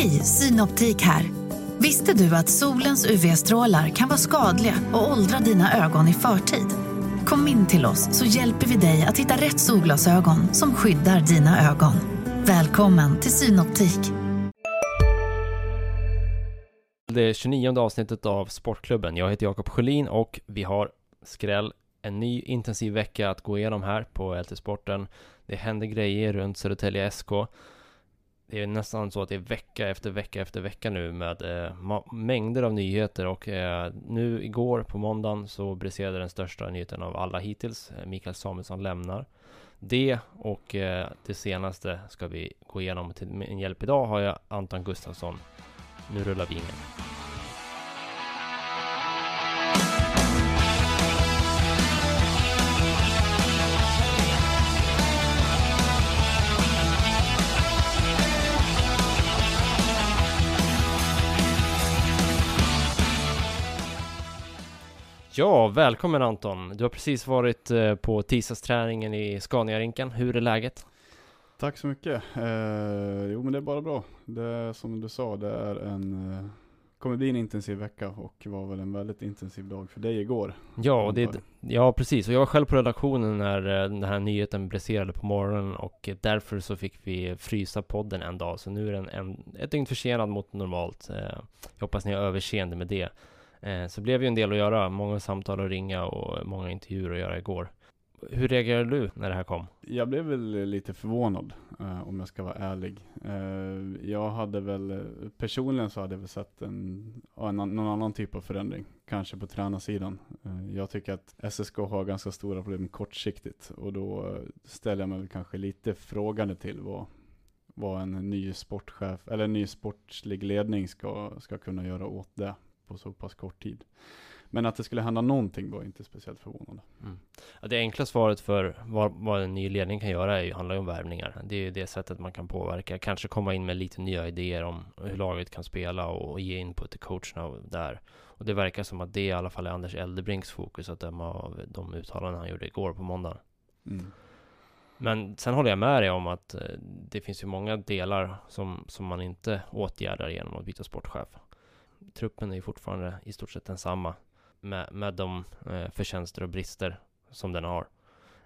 Hej, Synoptik här. Visste du att solens UV-strålar kan vara skadliga och åldra dina ögon i förtid? Kom in till oss så hjälper vi dig att hitta rätt solglasögon som skyddar dina ögon. Välkommen till Synoptik. Det 29 avsnittet av Sportklubben. Jag heter Jakob Sjölin och vi har skräll en ny intensiv vecka att gå igenom här på LT Sporten. Det händer grejer runt Södertälje SK. Det är nästan så att det är vecka efter vecka efter vecka nu med eh, mängder av nyheter och eh, nu igår på måndagen så briserade den största nyheten av alla hittills. Eh, Mikael Samuelsson lämnar. Det och eh, det senaste ska vi gå igenom. Till min hjälp idag har jag Anton Gustafsson. Nu rullar vi ingen. Ja, välkommen Anton! Du har precis varit eh, på tisdagsträningen i Scania-rinken. Hur är läget? Tack så mycket! Eh, jo men det är bara bra. Det är som du sa, det är en eh, kommer bli en intensiv vecka och var väl en väldigt intensiv dag för dig igår. Ja, och det, ja precis. Och jag var själv på redaktionen när eh, den här nyheten briserade på morgonen och därför så fick vi frysa podden en dag. Så nu är den en, ett dygn försenad mot normalt. Jag hoppas ni har överseende med det. Eh, så det blev ju en del att göra, många samtal att ringa och många intervjuer att göra igår. Hur reagerade du när det här kom? Jag blev väl lite förvånad, eh, om jag ska vara ärlig. Eh, jag hade väl, personligen så hade jag väl sett en, en, någon annan typ av förändring, kanske på tränarsidan. Jag tycker att SSK har ganska stora problem kortsiktigt och då ställer jag mig väl kanske lite frågande till vad, vad en ny sportchef, eller en ny sportslig ledning ska, ska kunna göra åt det på så pass kort tid. Men att det skulle hända någonting var inte speciellt förvånande. Mm. Ja, det enkla svaret för vad, vad en ny ledning kan göra är ju, handlar ju om värvningar. Det är ju det sättet man kan påverka. Kanske komma in med lite nya idéer om hur laget kan spela och, ge input till coacherna där. Och det verkar som att det i alla fall är Anders Eldebrinks fokus att döma av de uttalanden han gjorde igår på måndag. Mm. Men sen håller jag med dig om att eh, det finns ju många delar som, som man inte åtgärdar genom att byta sportchef truppen är ju fortfarande i stort sett densamma med, med de eh, förtjänster och brister som den har.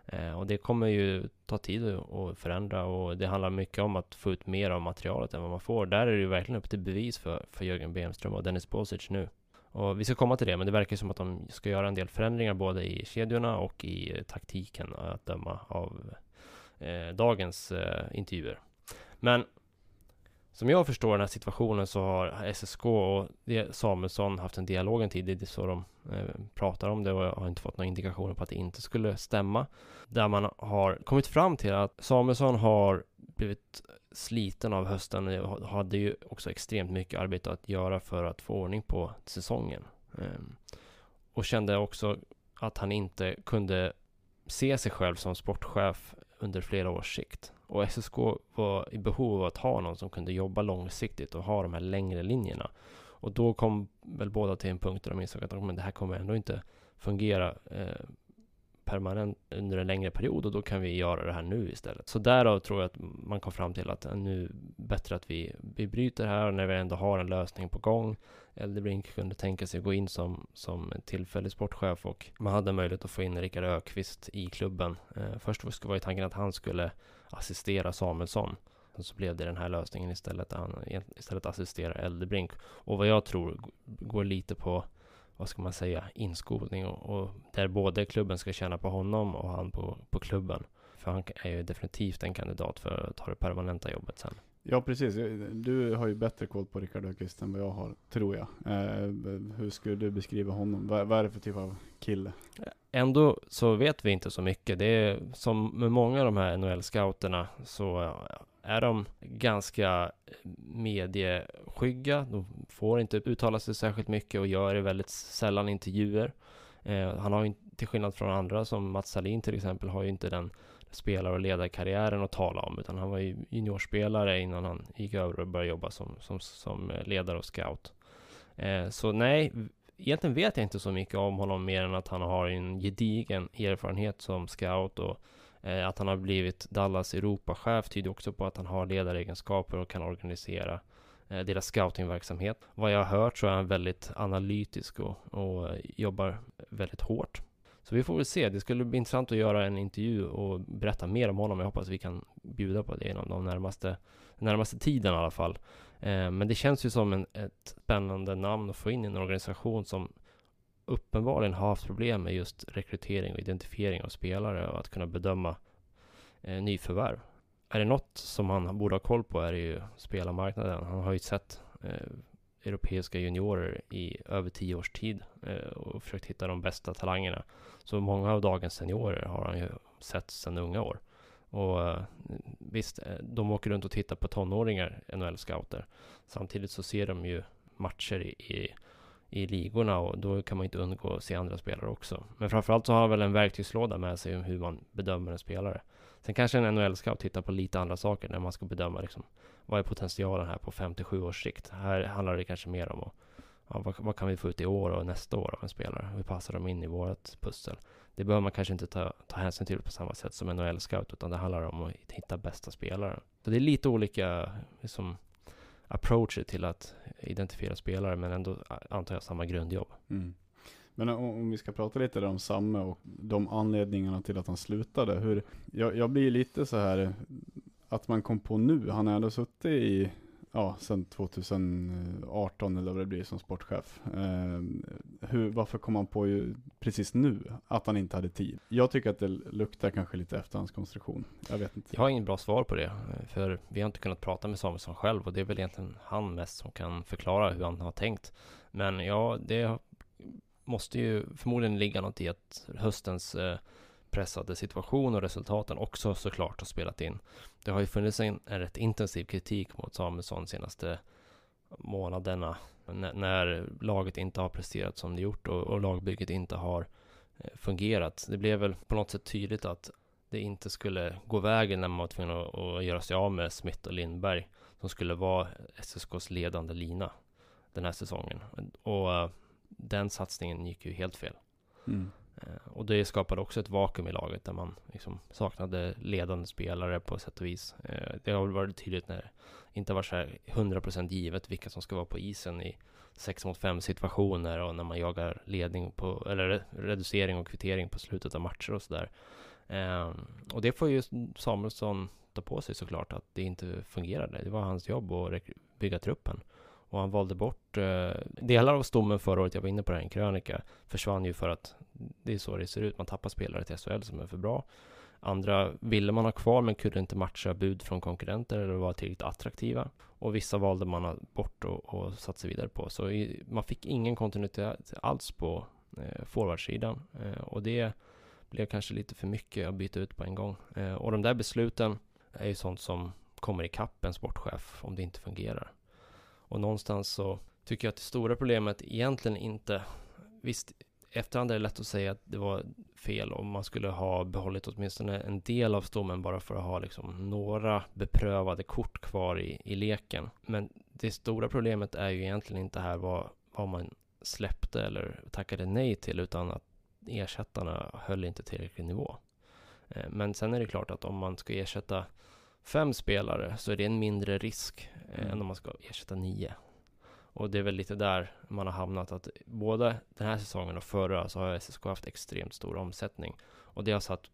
Eh, och det kommer ju ta tid att förändra och det handlar mycket om att få ut mer av materialet än vad man får. Där är det ju verkligen upp till bevis för, för Jörgen Bemström och Dennis Bosic nu. Och vi ska komma till det, men det verkar som att de ska göra en del förändringar både i kedjorna och i eh, taktiken att döma av eh, dagens eh, intervjuer. Men som jag förstår den här situationen så har SSK och Samuelsson haft en dialog en tid. Det är så de eh, pratar om det och jag har inte fått några indikationer på att det inte skulle stämma. Där man har kommit fram till att Samuelsson har blivit sliten av hösten och hade ju också extremt mycket arbete att göra för att få ordning på säsongen. Eh, och kände också att han inte kunde se sig själv som sportchef under flera års sikt. Och SSK var i behov av att ha någon som kunde jobba långsiktigt och ha de här längre linjerna. Och då kom väl båda till en punkt där de insåg att men det här kommer ändå inte fungera eh, permanent under en längre period och då kan vi göra det här nu istället. Så därav tror jag att man kom fram till att eh, nu bättre att vi, vi bryter här och när vi ändå har en lösning på gång. Eldebrink kunde tänka sig att gå in som, som tillfällig sportchef och man hade möjlighet att få in Rickard Ökvist i klubben. Eh, först var ju tanken att han skulle assistera Samuelsson. Så blev det den här lösningen istället. Han istället assisterar Eldebrink. Och vad jag tror går lite på vad ska man säga, inskolning och, och, där både klubben ska tjäna på honom och han på, på klubben. För han är ju definitivt en kandidat för att ta det permanenta jobbet sen. Ja, precis. Du har ju bättre koll på Rickard Öqvist än vad jag har, tror jag. Eh, hur skulle du beskriva honom? Vad, vad är det för typ av kille? Ändå så vet vi inte så mycket. Det är som med många av de här NHL-scouterna så är de ganska eh, medieskygga. De får inte uttala sig särskilt mycket och gör väldigt sällan intervjuer. Eh, han har ju till skillnad från andra som Mats Salin till exempel har ju inte den spelar och ledarkarriären att tala om utan han var ju juniorspelare innan han gick över och började jobba som, som, som eh, ledare och scout. Eh, så nej, egentligen vet jag inte så mycket om honom mer än att han har en gedigen erfarenhet som scout och eh, att han har blivit Dallas Europachef tyder också på att han har ledaregenskaper och kan organisera. eh, deras scoutingverksamhet. Vad jag har hört så är han väldigt analytisk och, och eh, jobbar väldigt hårt. Så vi får väl se. Det skulle bli intressant att göra en intervju och berätta mer om honom. Jag hoppas vi kan bjuda på det inom de närmaste, närmaste tiden i alla fall. Eh, men det känns ju som en, ett spännande namn att få in i en organisation som uppenbarligen har haft problem med just rekrytering och identifiering av spelare och att kunna bedöma eh, nyförvärv. Är det något som han borde ha koll på är det ju spelarmarknaden. Han har ju sett eh, europeiska juniorer i över tio års tid eh, och försökt hitta de bästa talangerna. Så många av dagens seniorer har han ju sett sedan unga år. Och eh, visst, eh, de åker runt och tittar på tonåringar, NHL-scouter. Samtidigt så ser de ju matcher i, i, i ligorna och då kan man inte undgå att se andra spelare också. Men framförallt så har han väl en verktygslåda med sig om hur man bedömer en spelare. Sen kanske en NHL-scout tittar på lite andra saker när man ska bedöma liksom, vad är potentialen här på 57 års sikt. Här handlar det kanske mer om att, ja, vad, vad, kan vi få ut i år och nästa år av en spelare? Hur passar de in i vårt pussel? Det behöver man kanske inte ta, ta hänsyn till på samma sätt som en NHL-scout, utan det handlar om att hitta bästa spelaren. Så det är lite olika liksom, approacher till att identifiera spelare, men ändå antar jag samma grundjobb. Mm. Men om vi ska prata lite om Samme och de anledningarna till att han slutade. Hur, jag, jag blir lite så här att man kom på nu. Han har ändå suttit i, ja, sedan 2018 eller vad det blir som sportchef. Eh, hur, varför kom han på ju precis nu att han inte hade tid? Jag tycker att det luktar kanske lite efterhandskonstruktion. Jag vet inte. Jag har inget bra svar på det, för vi har inte kunnat prata med Samuelsson själv och det är väl egentligen han mest som kan förklara hur han har tänkt. Men ja, det måste ju förmodligen ligga något i att höstens eh, pressade situation och resultaten också såklart har spelat in. Det har ju funnits en, en rätt intensiv kritik mot Samuelsson senaste månaderna när, när, laget inte har presterat som det gjort och, och lagbygget inte har eh, fungerat. Det blev väl på något sätt tydligt att det inte skulle gå vägen när man var tvungen att, att göra sig av med Smith och Lindberg som skulle vara SSKs ledande lina den här säsongen. Och eh, den satsningen gick ju helt fel. Mm. Eh, och det skapade också ett vakuum i laget där man liksom saknade ledande spelare på sätt och vis. Eh, det har väl varit tydligt när det inte var så här 100% givet vilka som ska vara på isen i 6 mot 5 situationer och när man jagar ledning på, eller reducering och kvittering på slutet av matcher och sådär. Ehm, och det får ju Samuelsson ta på sig såklart att det inte fungerade. Det var hans jobb att bygga truppen. Och han valde bort eh, delar av stommen förra året, jag var inne på det här i en krönika, försvann ju för att det är så det ser ut. Man tappar spelare till SHL som är för bra. Andra ville man ha kvar men kunde inte matcha bud från konkurrenter eller vara tillräckligt attraktiva. Och vissa valde man bort och, och sig vidare på. Så i, man fick ingen kontinuitet alls på eh, forwardsidan. Eh, och det blev kanske lite för mycket att byta ut på en gång. Eh, och de där besluten är ju sånt som kommer ikapp en sportchef om det inte fungerar. Och någonstans så tycker jag att det stora problemet egentligen inte, visst efterhand är det lätt att säga att det var fel om man skulle ha behållit åtminstone en del av stommen bara för att ha liksom några beprövade kort kvar i, i leken. Men det stora problemet är ju egentligen inte här vad, vad man släppte eller tackade nej till utan att ersättarna höll inte tillräcklig nivå. Eh, men sen är det klart att om man ska ersätta fem spelare så är det en mindre risk eh, mm. än om man ska ersätta nio. Och det är väl lite där man har hamnat att både den här säsongen och förra så har SSK haft extremt stor omsättning. Och det har satt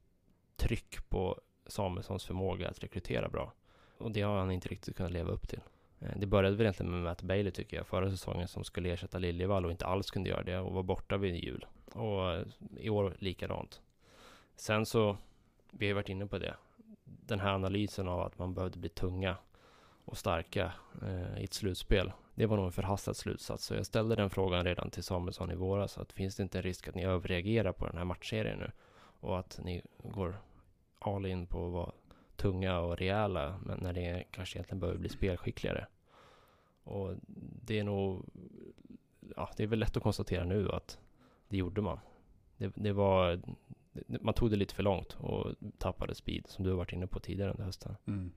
tryck på Samuelssons förmåga att rekrytera bra. Och det har han inte riktigt kunnat leva upp till. Eh, det började väl egentligen med Matt Bailey tycker jag, förra säsongen som skulle ersätta Liljevall och inte alls kunde göra det och var borta vid jul. Och eh, i år likadant. Sen så, vi har varit inne på det, den här analysen av att man behövde bli tunga och starka eh, i ett slutspel. Det var nog en förhastad slutsats. Så jag ställde den frågan redan till Samuelsson i våras. Att finns det inte en risk att ni överreagerar på den här matchserien nu? Och att ni går all in på att vara tunga och rejäla. Men när det kanske egentligen behöver bli spelskickligare. Och det är nog... Ja, det är väl lätt att konstatera nu att det gjorde man. Det, det var man tog det lite för långt och tappade speed som du har varit inne på tidigare under hösten. Mm.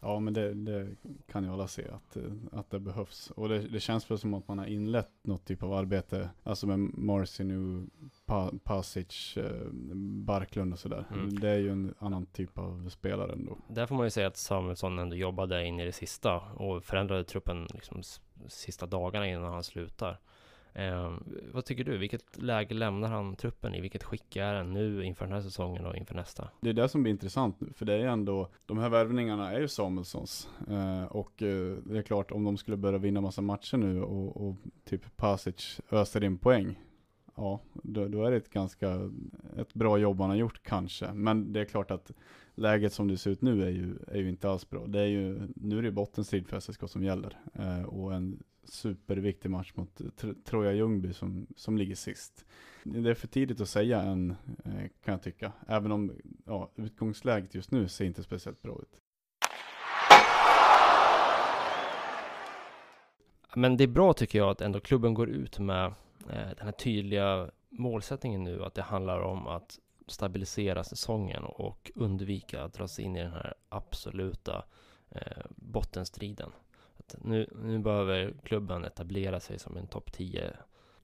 Ja, men det, det, kan ju alla se att, att det behövs. Och det, det känns väl som att man har inlett något typ av arbete, alltså med Marcy nu pa Pasic, eh, Barklund och sådär. Mm. Det är ju en annan typ av spelare ändå. Där får man ju säga att Samuelsson ändå jobbade in i det sista och förändrade truppen liksom sista dagarna innan han slutar. Eh, vad tycker du? Vilket läge lämnar han truppen i? Vilket skick är den nu inför den här säsongen och inför nästa? Det är det som blir intressant nu, för det är ändå, de här värvningarna är ju Samuelssons. Eh, och eh, det är klart, om de skulle börja vinna massa matcher nu och, och typ Pasic öser in poäng, ja, då, då är det ett ganska, ett bra jobb han har gjort kanske. Men det är klart att läget som det ser ut nu är ju, är ju inte alls bra. Det är ju, nu är det bottenstrid för SSK som gäller. Eh, och en superviktig match mot eh, Troja Ljungby som, som ligger sist. Det är för tidigt att säga än, eh, kan jag tycka. Även om ja, utgångsläget just nu ser inte speciellt bra ut. Men det är bra tycker jag att ändå klubben går ut med eh, den här tydliga målsättningen nu att det handlar om att stabilisera säsongen och undvika att dras in i den här absoluta eh, bottenstriden. Att nu, nu behöver klubben etablera sig som en topp 10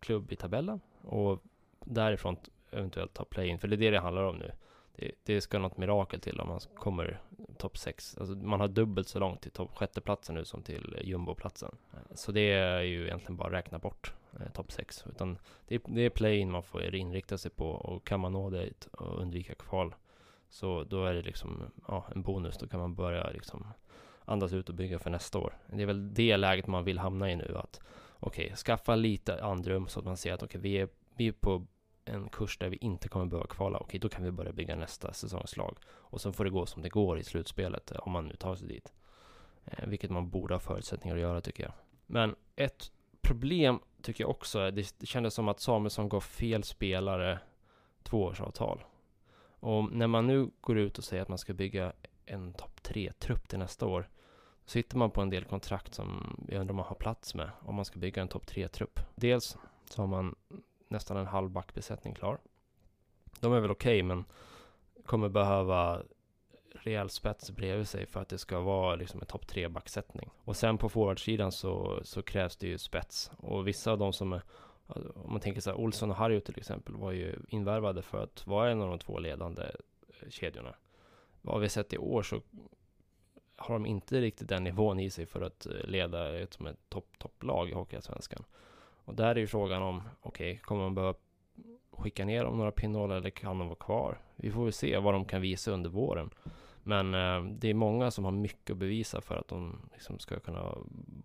klubb i tabellen och därifrån eventuellt ta play-in, för det är det det handlar om nu. Det, det ska något mirakel till om man kommer topp 6. Alltså man har dubbelt så långt till topp sjätteplatsen nu som till jumboplatsen. Så det är ju egentligen bara att räkna bort eh, topp 6. Utan det är, det är play-in man får inrikta sig på och kan man nå dit och undvika kval så då är det liksom ja, en bonus. Då kan man börja liksom andas ut och bygga för nästa år. Det är väl det läget man vill hamna i nu att okej, skaffa lite andrum så att man ser att okej, vi är, vi är på en kurs där vi inte kommer behöva kvala. Okej, då kan vi börja bygga nästa säsongslag. Och sen får det gå som det går i slutspelet, eh, om man nu tar sig dit. Eh, vilket man borde ha förutsättningar att göra, tycker jag. Men ett problem, tycker jag också, är- det, kändes som att Samuelsson gav fel spelare tvåårsavtal. Och när man nu går ut och säger att man ska bygga en topp tre-trupp till nästa år, sitter man på en del kontrakt som jag undrar om man har plats med, om man ska bygga en topp tre-trupp. Dels så har man nästan en halv backbesättning klar. De är väl okej, men kommer behöva rejäl spets bredvid sig för att det ska vara liksom en topp tre backsättning. Och sen på forwardsidan så, så krävs det ju spets. Och vissa av de som är, om man tänker så här, Olsson och Harju till exempel var ju invärvade för att vara en av de två ledande kedjorna. Vad vi sett i år så har de inte riktigt den nivån i sig för att eh, leda ett som ett topp, topplag i Hockeyallsvenskan. Och där är ju frågan om, okej, kommer man behöva skicka ner dem några pinnhål eller kan de vara kvar? Vi får väl se vad de kan visa under våren. Men eh, det är många som har mycket att bevisa för att de liksom ska kunna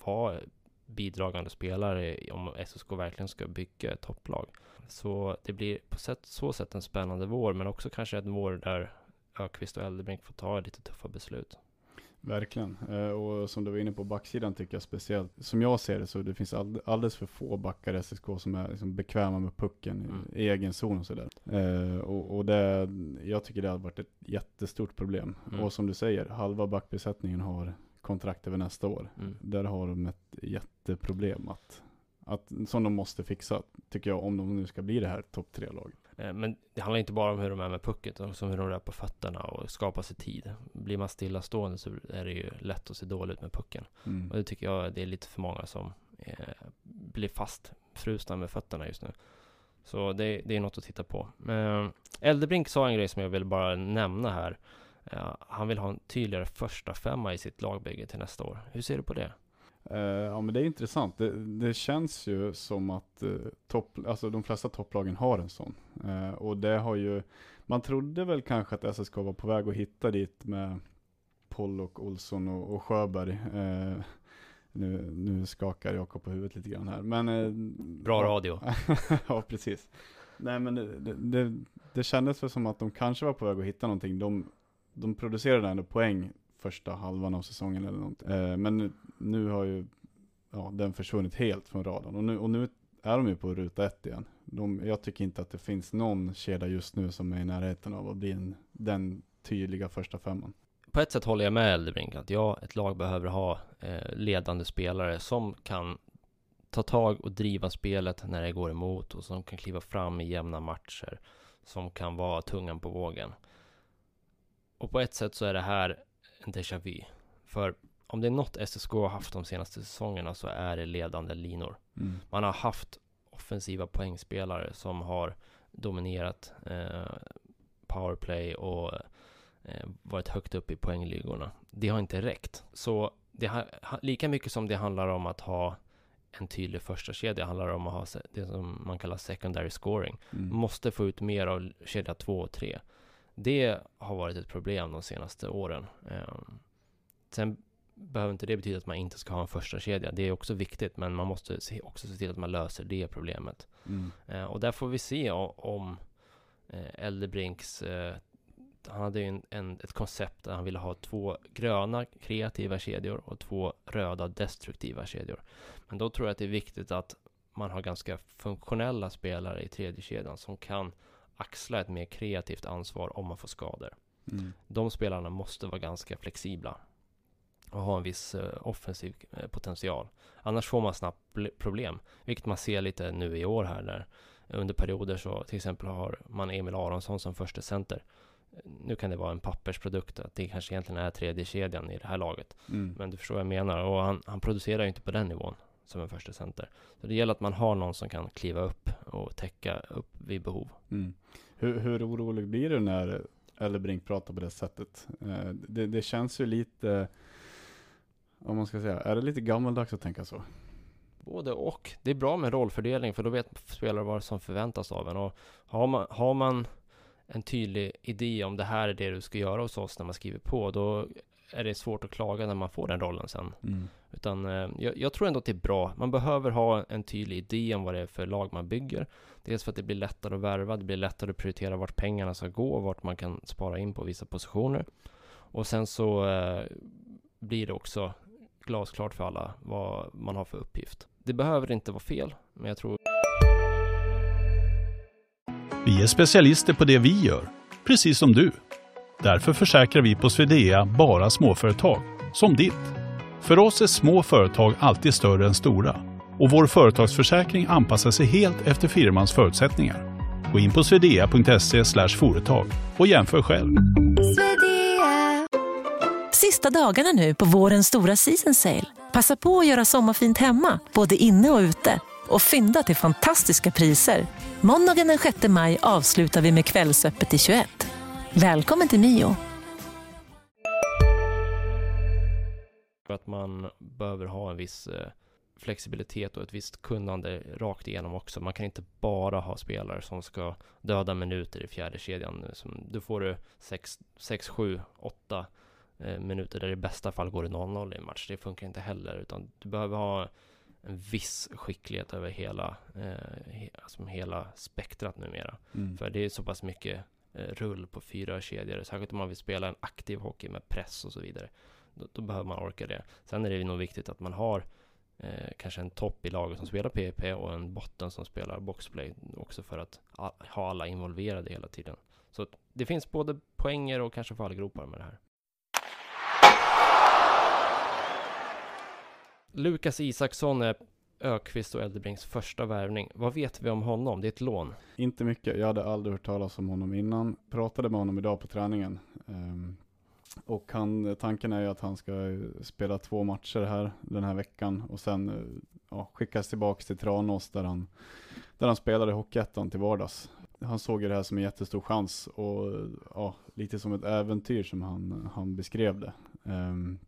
vara bidragande spelare om SSK verkligen ska bygga ett topplag. Så det blir på sätt, så sätt en spännande vår, men också kanske en vår där Ökvist och Eldebrink får ta lite tuffa beslut. Verkligen. Eh, och som du var inne på backsidan tycker jag speciellt, som jag ser det så det finns all, alldeles för få backar i SSK som är liksom bekväma med pucken Mm. i, i egen zon och sådär. Eh, och och det, jag tycker det har varit ett jättestort problem. Mm. Och som du säger, halva backbesättningen har kontrakt över nästa år. Mm. Där har de ett jätteproblem att, att, som de måste fixa, tycker jag, om de nu ska bli det här topp tre-laget. Eh, Men det handlar inte bara om hur de är med pucken, utan också om hur de rör på fötterna och skapar sig tid. Blir man stillastående så är det ju lätt att se dåligt ut med pucken. Mm. Och det tycker jag det är lite för många som eh, blir fastfrusna med fötterna just nu. Så det, det är något att titta på. Men Eldebrink sa en grej som jag vill bara nämna här. Eh, han vill ha en tydligare första femma i sitt lagbygge till nästa år. Hur ser du på det? Eh, ja men det är intressant. Det, det känns ju som att eh, topp, alltså de flesta topplagen har en sån. Eh, och det har ju, man trodde väl kanske att SSK var på väg att hitta dit med Pollock, Olsson och, och Sjöberg. Eh, nu, nu skakar Jakob på huvudet lite grann här. Men, eh, Bra radio. ja, precis. Nej men det, det, det, det kändes väl som att de kanske var på väg att hitta någonting. De, de producerade ändå poäng första halvan av säsongen eller något. Eh, men nu, nu har ju ja, den försvunnit helt från radarn. Och nu, och nu är de ju på ruta ett igen. De, jag tycker inte att det finns någon kedja just nu som är i närheten av att bli en, den tydliga första femman. På ett sätt håller jag med Eldebrink att ja, ett lag behöver ha eh, ledande spelare som kan ta tag och driva spelet när det går emot och som kan kliva fram i jämna matcher. Som kan vara tungan på vågen. Och på ett sätt så är det här déjà vu. För om det är något SSK har haft de senaste säsongerna så är det ledande linor. Man har haft offensiva poängspelare som har dominerat eh, powerplay och eh, varit högt upp i poängligorna. Det har inte räckt. Så det har, lika mycket som det handlar om att ha en tydlig första kedja handlar om att ha det som man kallar secondary scoring. Mm. Måste få ut mer av kedja 2 och 3. Det har varit ett problem de senaste åren. Um, sen behöver inte det betyda att man inte ska ha en första kedja. Det är också viktigt, men man måste se, också se till att man löser det problemet. Mm. Uh, och där får vi se om, uh, Eldebrinks uh, han hade ju en, en, ett koncept där han ville ha två gröna kreativa kedjor och två röda destruktiva kedjor. Men då tror jag att det är viktigt att man har ganska funktionella spelare i tredje kedjan som kan axla ett mer kreativt ansvar om man får skador. Mm. De spelarna måste vara ganska flexibla och ha en viss uh, offensiv uh, potential. Annars får man snabbt problem, vilket man ser lite nu i år här där under perioder så till exempel har man Emil Aronsson som första center nu kan det vara en pappersprodukt, att det kanske egentligen är tredje kedjan i det här laget. Mm. Men du förstår vad jag menar. Och han, han producerar ju inte på den nivån som en första center. Så det gäller att man har någon som kan kliva upp och täcka upp vid behov. Mm. Hur, hur orolig blir du när Ellebrink pratar på det sättet? Eh, det, det, känns ju lite, om man ska säga, är det lite gammaldags att tänka så? Både och. Det är bra med rollfördelning för då vet spelare vad som förväntas av en. Och har man, har man en tydlig idé om det här är det du ska göra hos oss när man skriver på, då är det svårt att klaga när man får den rollen sen. Mm. Utan eh, jag, jag, tror ändå att det är bra. Man behöver ha en tydlig idé om vad det är för lag man bygger. Dels för att det blir lättare att värva, det blir lättare att prioritera vart pengarna ska gå och vart man kan spara in på vissa positioner. Och sen så eh, blir det också glasklart för alla vad man har för uppgift. Det behöver inte vara fel, men jag tror vi är specialister på det vi gör, precis som du. Därför försäkrar vi på Swedea bara småföretag, som ditt. För oss är små företag alltid större än stora och vår företagsförsäkring anpassar sig helt efter firmans förutsättningar. Gå in på swedea.se företag och jämför själv. Sista dagarna nu på vårens stora season sale. Passa på att göra sommarfint hemma, både inne och ute och fynda till fantastiska priser. Måndagen den 6 maj avslutar vi med Kvällsöppet i 21. Välkommen till Mio. Att man behöver ha en viss eh, flexibilitet och ett visst kunnande rakt igenom också. Man kan inte bara ha spelare som ska döda minuter i fjärde kedjan. Då får du 6, 7, 8 minuter där det i bästa fall går det 0-0 i en match. Det funkar inte heller, utan du behöver ha en viss skicklighet över hela, eh, alltså hela spektrat numera. Mm. För det är så pass mycket Eh, rull på fyra kedjor, särskilt om man vill spela en aktiv hockey med press och så vidare. Då, då behöver man orka det. Sen är det nog viktigt att man har eh, kanske en topp i laget som spelar PP och en botten som spelar boxplay också för att ha alla involverade hela tiden. Så det finns både poänger och kanske fallgropar med det här. Lukas Isaksson är Ökvist och Eldebrings första värvning. Vad vet vi om honom? Det är ett lån. Inte mycket. Jag hade aldrig hört talas om honom innan. Pratade med honom idag på träningen. Um, och han, tanken är ju att han ska spela två matcher här den här veckan och sen eh, ja, skickas tillbaka till Tranås där han, där han spelade Hockeyettan till vardags. Han såg ju det här som en jättestor chans och ja, lite som ett äventyr som han, han beskrev det. Um,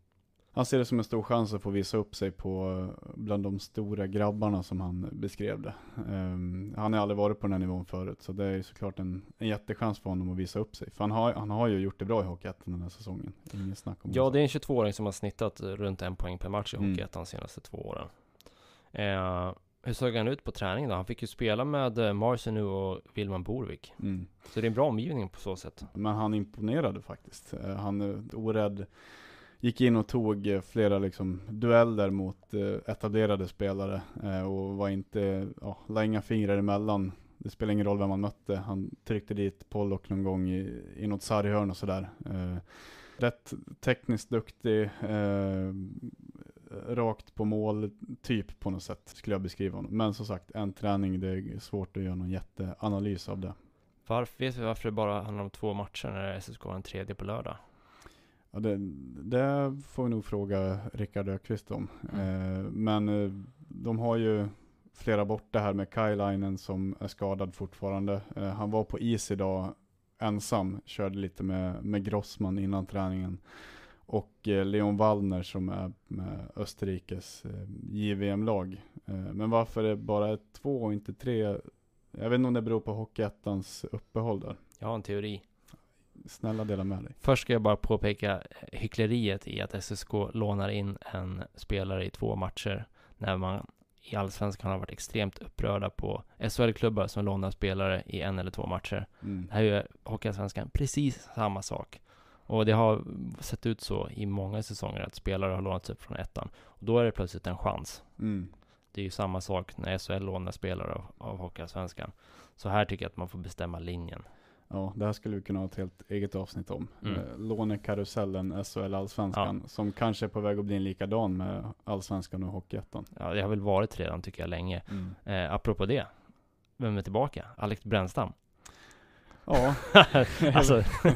han ser det som en stor chans att få visa upp sig på bland de stora grabbarna som han beskrev det. Um, han har aldrig varit på den här nivån förut, så det är såklart en, en jättechans för honom att visa upp sig. För han har, han har ju gjort det bra i Hockeyettan den här säsongen. Ingen snack om Ja, det är en 22-åring som har snittat runt en poäng per match i mm. Hockeyettan de senaste två åren. Uh, hur såg han ut på träningen då? Han fick ju spela med eh, Marcin nu och Wilman Borvik. Mm. Så det är en bra omgivning på så sätt. Men han imponerade faktiskt. Uh, han är orädd gick in och tog eh, flera liksom, dueller mot eh, etablerade spelare eh, och var inte, ja, la inga fingrar emellan. Det spelade ingen roll vem man mötte. Han tryckte dit Pollock någon gång i, i något sarghörn och sådär. Eh, rätt tekniskt duktig, eh, rakt på mål, typ på något sätt skulle jag beskriva honom. Men som sagt, en träning, det är svårt att göra någon jätteanalys av det. Varför, vet vi varför det bara handlar om två matcher när SSK har en tredje på lördag? Ja, det, det får vi nog fråga Rickard Ökvist om. Mm. Eh, men eh, de har ju flera borta här med Kailainen som är skadad fortfarande. Eh, han var på is idag ensam, körde lite med, med Grossman innan träningen. Och eh, Leon Wallner som är med Österrikes eh, JVM-lag. Eh, men varför det bara är två och inte tre? Jag vet inte om det beror på Hockeyettans uppehåll där. Jag har en teori. Snälla dela med dig. Först ska jag bara påpeka hyckleriet i att SSK lånar in en spelare i två matcher när man i Allsvenskan har varit extremt upprörda på SHL-klubbar som lånar spelare i en eller två matcher. Mm. Här är ju Hockeyallsvenskan precis samma sak. Och det har sett ut så i många säsonger att spelare har lånats upp från ettan. Och då är det plötsligt en chans. Mm. Det är ju samma sak när SHL lånar spelare av, av Hockeyallsvenskan. Så här tycker jag att man får bestämma linjen. Ja, det här skulle vi kunna ha ett helt eget avsnitt om. Mm. Eh, lånekarusellen SHL Allsvenskan, som kanske är på väg att bli en likadan med Allsvenskan och Hockeyettan. Ja, det har väl varit redan tycker jag länge. Mm. Eh, apropå det, vem är tillbaka? Alex Brännstam. Ja, alltså,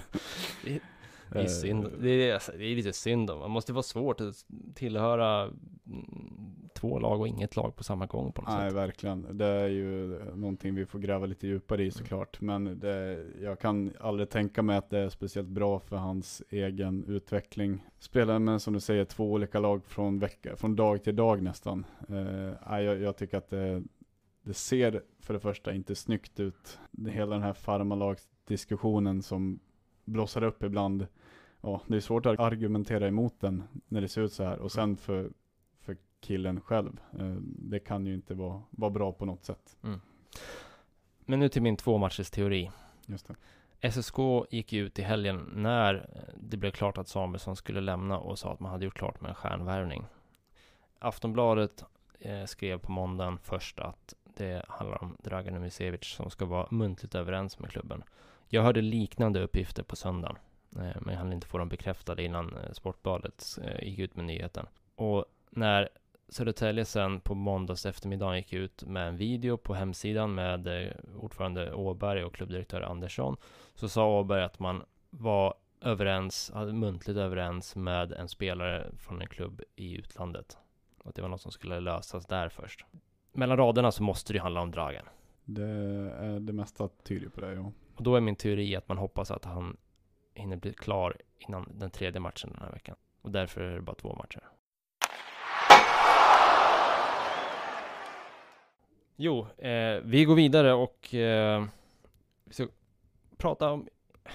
det är Eh, synd. Det är, alltså, det är lite synd om. Man måste vara svårt att tillhöra mm, två lag och inget lag på samma gång på något Nej, sätt. verkligen. Det är ju någonting vi får gräva lite djupare i såklart. Men det, jag kan aldrig tänka mig att det är speciellt bra för hans egen utveckling. Spelar med, som du säger, två olika lag från, vecka, från dag till dag nästan. Eh, nej, jag, jag tycker att det, det ser för det första inte snyggt ut. Hela den här farmalagsdiskussionen som blossar upp ibland. Ja, det är svårt att argumentera emot den när det ser ut så här. Och sen för, för killen själv. Eh, det kan ju inte vara, vara bra på något sätt. Men nu till min två matchers teori. Just det. SSK gick ut i helgen när det blev klart att Samuelsson skulle lämna och sa att man hade gjort klart med en stjärnvärvning. Aftonbladet eh, skrev på måndagen först att det handlar om Dragan Umicevic som ska vara muntligt överens med klubben. Jag hörde liknande uppgifter på söndagen, eh, men jag hann inte få dem bekräftade innan eh, Sportbladet eh, gick ut med nyheten. Och när Södertälje sen på måndags eftermiddag gick ut med en video på hemsidan med ordförande Åberg och klubbdirektör Andersson så sa Åberg att man var överens, muntligt överens med en spelare från en klubb i utlandet. Och att det var något som skulle lösas där först. Mellan raderna så måste det ju handla om Dragan. Det är det mesta tyder på det, ja. Och då är min teori att man hoppas att han hinner bli klar innan den tredje matchen den här veckan. Och därför är det bara två matcher. Jo, eh, vi går vidare och eh, vi ska prata om,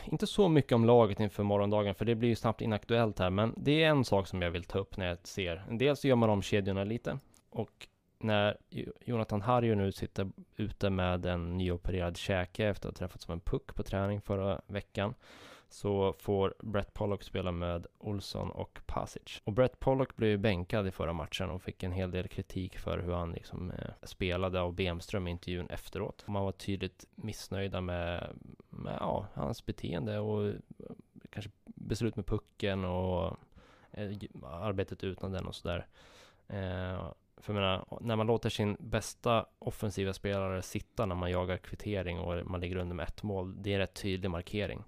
inte så mycket om laget inför morgondagen, för det blir ju snabbt inaktuellt här, men det är en sak som jag vill ta upp när jag ser. Dels så gör man om kedjorna lite och när Jonathan Harju nu sitter ute med en nyopererad käke efter att ha träffats som en puck på träning förra veckan så får Brett Pollock spela med Olsson och Pasic. Och Brett Pollock blev ju bänkad i förra matchen och fick en hel del kritik för hur han liksom eh, spelade av Bemström i intervjun efteråt. Man var tydligt missnöjda med, med ja, hans beteende och eh, kanske beslut med pucken och eh, arbetet utan den och sådär. Eh, för menar, när man låter sin bästa offensiva spelare sitta när man jagar kvittering och man ligger under med ett mål, det är en rätt tydlig markering.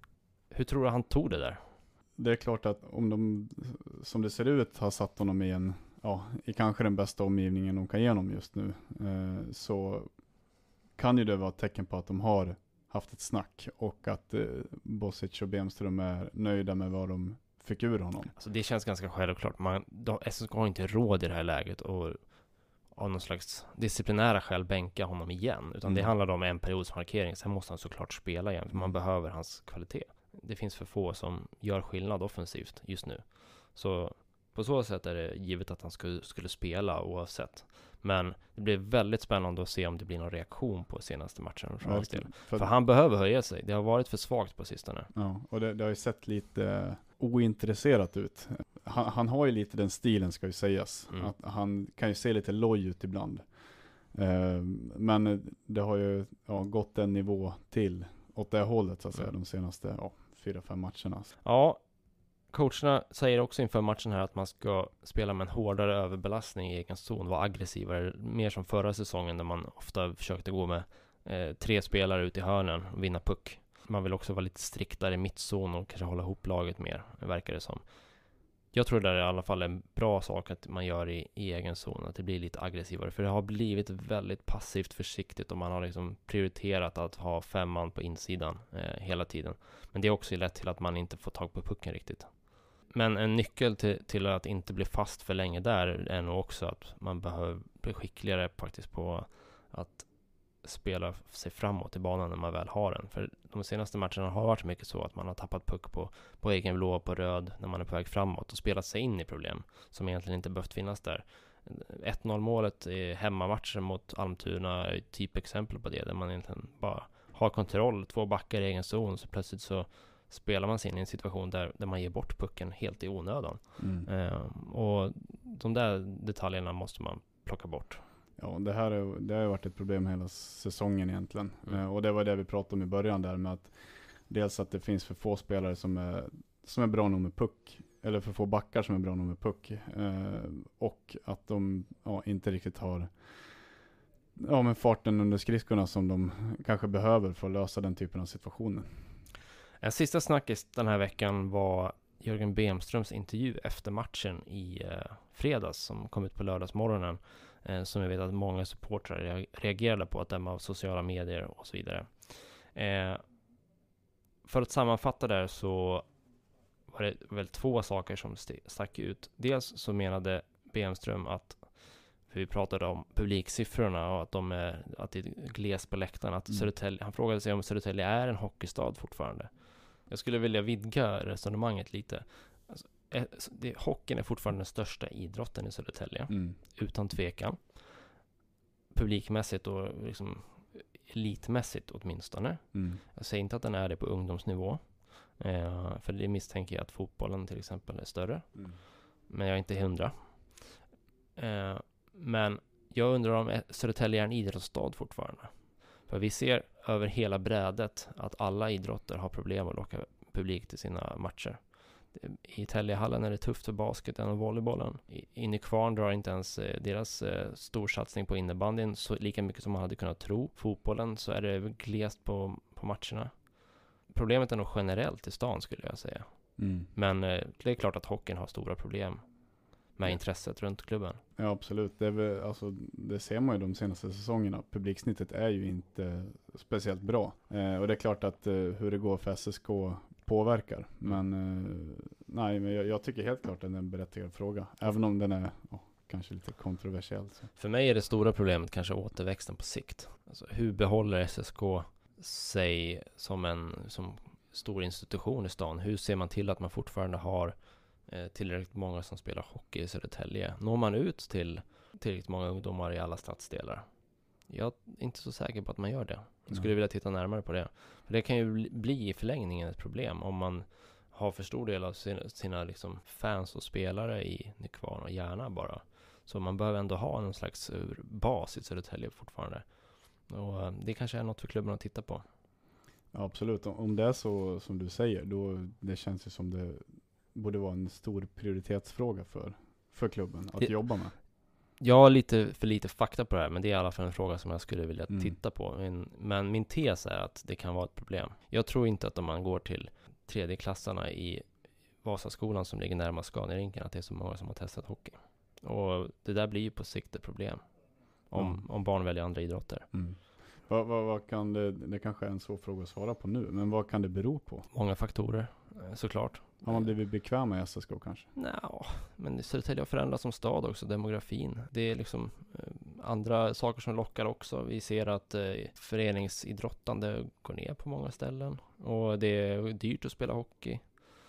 Hur tror du han tog det där? Det är klart att om de, som det ser ut, har satt honom i en, ja, i kanske den bästa omgivningen de kan ge honom just nu, eh, så kan ju det vara ett tecken på att de har haft ett snack och att eh, Bosic och Bemström är nöjda med vad de fick ur honom. Alltså det känns ganska självklart. Man, de, SSK har inte råd i det här läget och av någon slags disciplinära skäl bänka honom igen. Utan det Mm. handlar om en periods markering. Sen måste han såklart spela igen, för man behöver hans kvalitet. Det finns för få som gör skillnad offensivt just nu. Så på så sätt är det givet att han skulle, skulle spela oavsett. Men det blir väldigt spännande att se om det blir någon reaktion på senaste matchen från del. Verkligen. För, För han behöver höja sig. Det har varit för svagt på sistone. ja, och det, det har ju sett lite ointresserat ut. Han, han har ju lite den stilen ska ju sägas. Mm. Att han kan ju se lite loj ut ibland. Eh, men det har ju ja, gått en nivå till åt det hållet så att säga Mm. de senaste ja, fyra, fem matcherna. Ja, coacherna säger också inför matchen här att man ska spela med en hårdare överbelastning i egen zon, vara aggressivare, mer som förra säsongen där man ofta försökte gå med eh, tre spelare ut i hörnen och vinna puck. Man vill också vara lite striktare i mittzon och kanske hålla ihop laget mer, verkar det som. jag tror det är i alla fall en bra sak att man gör i, i egen zon, att det blir lite aggressivare. För det har blivit väldigt passivt försiktigt och man har liksom prioriterat att ha fem man på insidan eh, hela tiden. Men det har också lett till att man inte får tag på pucken riktigt. Men en nyckel till, till att inte bli fast för länge där är nog också att man behöver bli skickligare faktiskt på att spela sig framåt i banan när man väl har den. För de senaste matcherna har varit mycket så att man har tappat puck på, på egen blå, på röd, när man är på väg framåt och spelat sig in i problem som egentligen inte behövt finnas där. 1-0 målet i hemmamatchen mot Almtuna är ett typexempel på det, där man egentligen bara har kontroll, två backar i egen zon, så plötsligt så spelar man sig in i en situation där, där man ger bort pucken helt i onödan. Mm. Eh, och de där detaljerna måste man plocka bort. Ja, det här är, det har varit ett problem hela säsongen egentligen. Mm. Eh, och det var det vi pratade om i början där med att dels att det finns för få spelare som är, som är bra nog med puck, eller för få backar som är bra nog med puck. Eh, och att de ja, inte riktigt har ja, men farten under skridskorna som de kanske behöver för att lösa den typen av situationer. En sista snackis den här veckan var Jörgen Bemströms intervju efter matchen i eh, fredags som kom ut på lördagsmorgonen. Eh, som jag vet att många supportrar reagerade på att döma av sociala medier och så vidare. Eh, för att sammanfatta där så var det väl två saker som stack ut. Dels så menade Bemström att för vi pratade om publiksiffrorna och att de är, att det är glest på läktarna. Att mm. Södertälje, han frågade sig om Södertälje är en hockeystad fortfarande. Jag skulle vilja vidga resonemanget lite. Alltså, eh, det, hockeyn är fortfarande den största idrotten i Södertälje. Mm. Utan tvekan. Publikmässigt och liksom elitmässigt åtminstone. Mm. Jag säger inte att den är det på ungdomsnivå. Eh, för det misstänker jag att fotbollen till exempel är större. Mm. Men jag är inte hundra. Eh, men jag undrar om Södertälje är en idrottsstad fortfarande. För vi ser över hela brädet att alla idrotter har problem att locka publik till sina matcher. I Täljehallen är det tufft för basketen och volleybollen. I Nykvarn drar inte ens eh, deras eh, storsatsning på innebandyn så lika mycket som man hade kunnat tro. Fotbollen så är det glest på, på matcherna. Problemet är nog generellt i stan skulle jag säga. Mm. Men eh, det är klart att hockeyn har stora problem med intresset runt klubben. Ja absolut, det, väl, alltså, det, ser man ju de senaste säsongerna. Publiksnittet är ju inte speciellt bra. Eh, och det är klart att eh, hur det går för SSK påverkar. Men eh, nej, men jag, jag, tycker helt klart att det är en berättigad fråga. Även om den är oh, kanske lite kontroversiell. Så. För mig är det stora problemet kanske återväxten på sikt. Alltså, hur behåller SSK sig som en som stor institution i stan? Hur ser man till att man fortfarande har tillräckligt många som spelar hockey i Södertälje? Når man ut till tillräckligt många ungdomar i alla stadsdelar? Jag är inte så säker på att man gör det. Jag skulle vilja titta närmare på det. För det kan ju bli i förlängningen ett problem om man har för stor del av sina, sina liksom fans och spelare i Nykvarn och Järna bara. Så man behöver ändå ha någon slags eh, bas i Södertälje fortfarande. Och eh, det kanske är något för klubben att titta på. Ja, absolut. Om det är så som du säger, då det känns ju som det borde vara en stor prioritetsfråga för, för klubben att det, jobba med. Jag har lite för lite fakta på det här, men det är i alla fall en fråga som jag skulle vilja mm. titta på. Men, men, min tes är att det kan vara ett problem. Jag tror inte att om man går till tredjeklassarna i Vasaskolan som ligger närmast Scaniarinken, att det är så många som har testat hockey. Och det där blir ju på sikt ett problem. Om, mm. om barn väljer andra idrotter. Mm. Vad, vad, vad, kan det, det kanske är en svår fråga att svara på nu, men vad kan det bero på? Många faktorer, eh, såklart. Har man blivit bekväm med SSK kanske? Ja, men Södertälje har förändrats som stad också, demografin. Det är liksom eh, andra saker som lockar också. Vi ser att eh, föreningsidrottande går ner på många ställen och det är dyrt att spela hockey.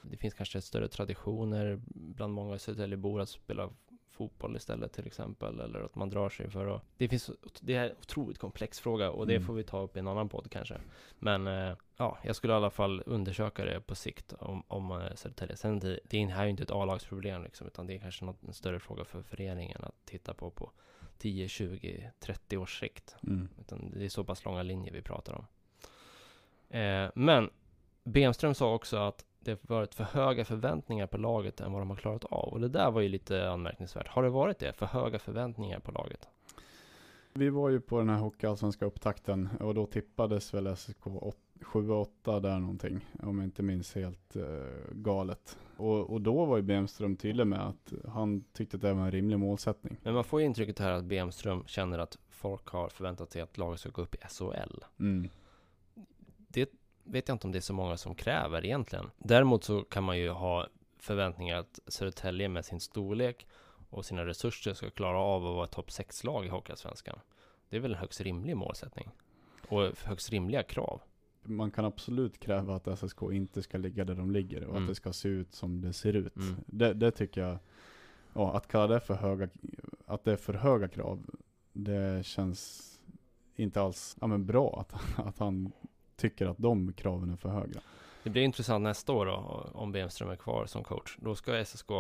Det finns kanske större traditioner bland många Södertäljebor att spela fotboll istället till exempel. Eller att man drar sig för att... Det finns... Det är en otroligt komplex fråga och det mm. får vi ta upp i en annan podd kanske. Men eh, ja, jag skulle i alla fall undersöka det på sikt om, om eh, Södertälje. Sen det, det här är ju inte ett A-lagsproblem liksom, utan det är kanske något, en större fråga för föreningen att titta på på 10, 20, 30 års sikt. Mm. Utan det är så pass långa linjer vi pratar om. Eh, men Bemström sa också att det varit för höga förväntningar på laget än vad de har klarat av. Och det där var ju lite anmärkningsvärt. Har det varit det? För höga förväntningar på laget? Vi var ju på den här hockeyallsvenska upptakten och då tippades väl SSK 7-8 där någonting, om jag inte minns helt uh, galet. Och, och då var ju Bemström tydlig med att han tyckte att det var en rimlig målsättning. Men man får ju intrycket här att Bemström känner att folk har förväntat sig att laget ska gå upp i SHL. Mm. Vet jag inte om det är så många som kräver egentligen. Däremot så kan man ju ha förväntningar att Södertälje med sin storlek och sina resurser ska klara av att vara topp 6-lag i Hockeyallsvenskan. Det är väl en högst rimlig målsättning och högst rimliga krav. Man kan absolut kräva att SSK inte ska ligga där de ligger och mm. att det ska se ut som det ser ut. Mm. Det, det, tycker jag, ja, att kalla det för höga, att det är för höga krav, det känns inte alls ja, men bra att, att han tycker att de kraven är för höga. Det blir intressant nästa år då, om Bemström är kvar som coach. Då ska SSK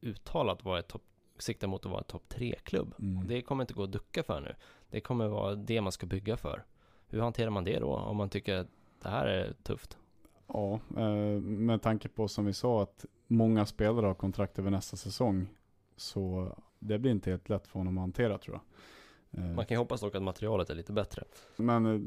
uttalat vara ett topp siktar mot att vara en topp tre-klubb. Mm. Det kommer inte gå att ducka för nu. Det kommer vara det man ska bygga för. Hur hanterar man det då, om man tycker att det här är tufft? Ja, eh, med tanke på som vi sa att många spelare har kontrakt över nästa säsong, så det blir inte helt lätt för honom att hantera tror jag. Eh, man kan ju hoppas dock att materialet är lite bättre. Men eh,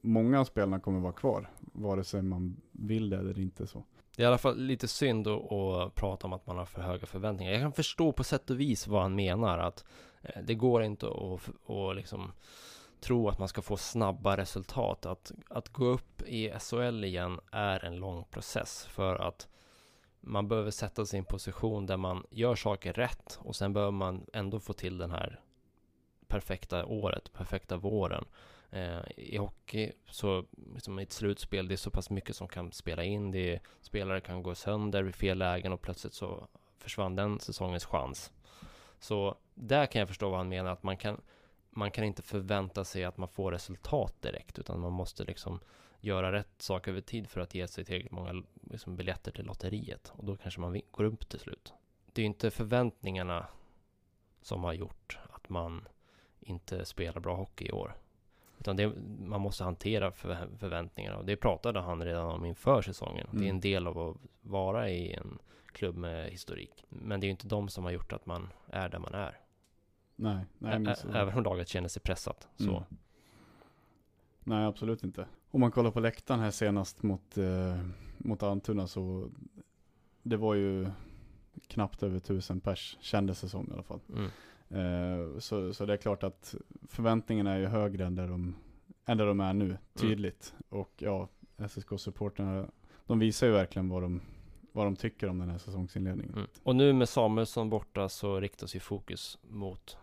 många av spelarna kommer vara kvar, vare sig man vill det eller inte så. Det är i alla fall lite synd att, att prata om att man har för höga förväntningar. Jag kan förstå på sätt och vis vad han menar. Att eh, det går inte att, att liksom tro att man ska få snabba resultat. Att, att gå upp i SHL igen är en lång process. För att man behöver sätta sig i en position där man gör saker rätt. Och sen behöver man ändå få till den här perfekta året, perfekta våren. Eh, I hockey, så liksom i ett slutspel, det är så pass mycket som kan spela in. Det är, spelare kan gå sönder vid fel lägen och plötsligt så försvann den säsongens chans. Så där kan jag förstå vad han menar, att man kan, man kan inte förvänta sig att man får resultat direkt, utan man måste liksom göra rätt saker över tid för att ge sig tillräckligt många liksom, biljetter till lotteriet. Och då kanske man går upp till slut. Det är ju inte förväntningarna som har gjort att man inte spelar bra hockey i år. Utan det, man måste hantera för, förväntningarna. Och det pratade han redan om inför säsongen. Mm. Det är en mm. del av att vara i en klubb med historik. Men det är ju inte de som har gjort att man är där man är. Nej, nej men så... Även om laget känner sig pressat. Så. Mm. Nej, absolut inte. Om man kollar på läktaren här senast mot, eh, mot Almtuna så det var ju knappt över tusen pers, kändes det som i alla fall. Mm. Eh, så, så det är klart att förväntningarna är ju högre än där de, än där de är nu, mm. tydligt. Mm. Och ja, SSK-supporterna, de visar ju verkligen vad de, vad de tycker om den här säsongsinledningen. Mm. Och nu med Samuelsson borta så riktas ju fokus mot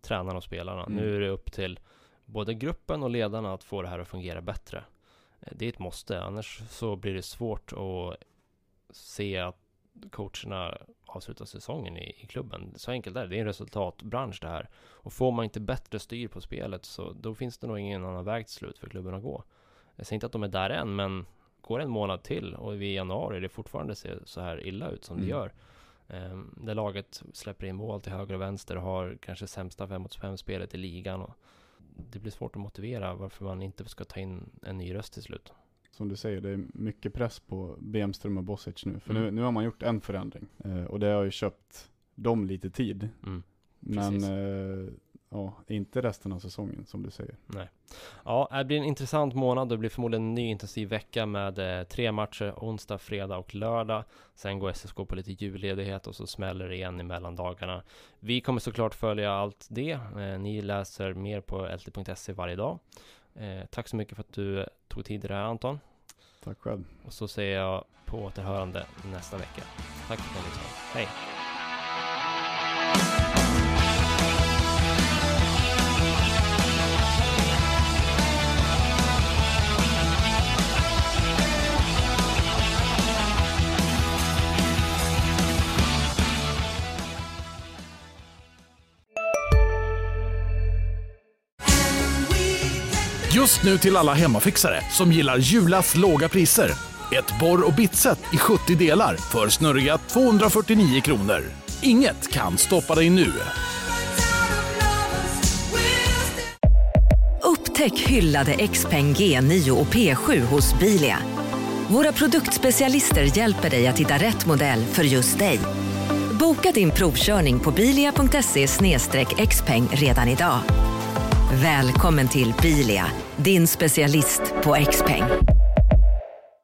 tränarna och spelarna. Mm. Nu är det upp till både gruppen och ledarna att få det här att fungera bättre. Eh, det är ett måste, annars så blir det svårt att se att coacherna avslutar säsongen i, i klubben. Så enkelt är det. Det är en resultatbransch det här. Och får man inte bättre styr på spelet så då finns det nog ingen annan väg till slut för klubben att gå. Jag säger inte att de är där än, men går en månad till och vi är i januari det fortfarande ser så här illa ut som mm. det gör. Um, där laget släpper in mål till höger och vänster och har kanske sämsta 5 mot 5 spelet i ligan. Och det blir svårt att motivera varför man inte ska ta in en ny röst till slut som du säger, det är mycket press på Bemström och Bosic nu. För mm. nu, nu har man gjort en förändring. Eh, och det har ju köpt dem lite tid. Mm. Men eh, ja, inte resten av säsongen som du säger. Nej. Ja, det blir en intressant månad. Det blir förmodligen en ny intensiv vecka med eh, tre matcher onsdag, fredag och lördag. Sen går SSK på lite julledighet och så smäller det igen i mellandagarna. Vi kommer såklart följa allt det. Eh, ni läser mer på lt.se varje dag. Eh, tack så mycket för att du tog tid i det här Anton. Tack själv. Och så ser jag på återhörande nästa vecka. Tack för att ni lyssnade. Hej! Just nu till alla hemmafixare som gillar Julas låga priser. Ett borr och bitset i 70 delar för snurriga 249 kronor. Inget kan stoppa dig nu. Upptäck hyllade XPeng G9 och P7 hos Bilia. Våra produktspecialister hjälper dig att hitta rätt modell för just dig. Boka din provkörning på bilia.se xpeng redan idag. Välkommen till Bilia din specialist på X-peng.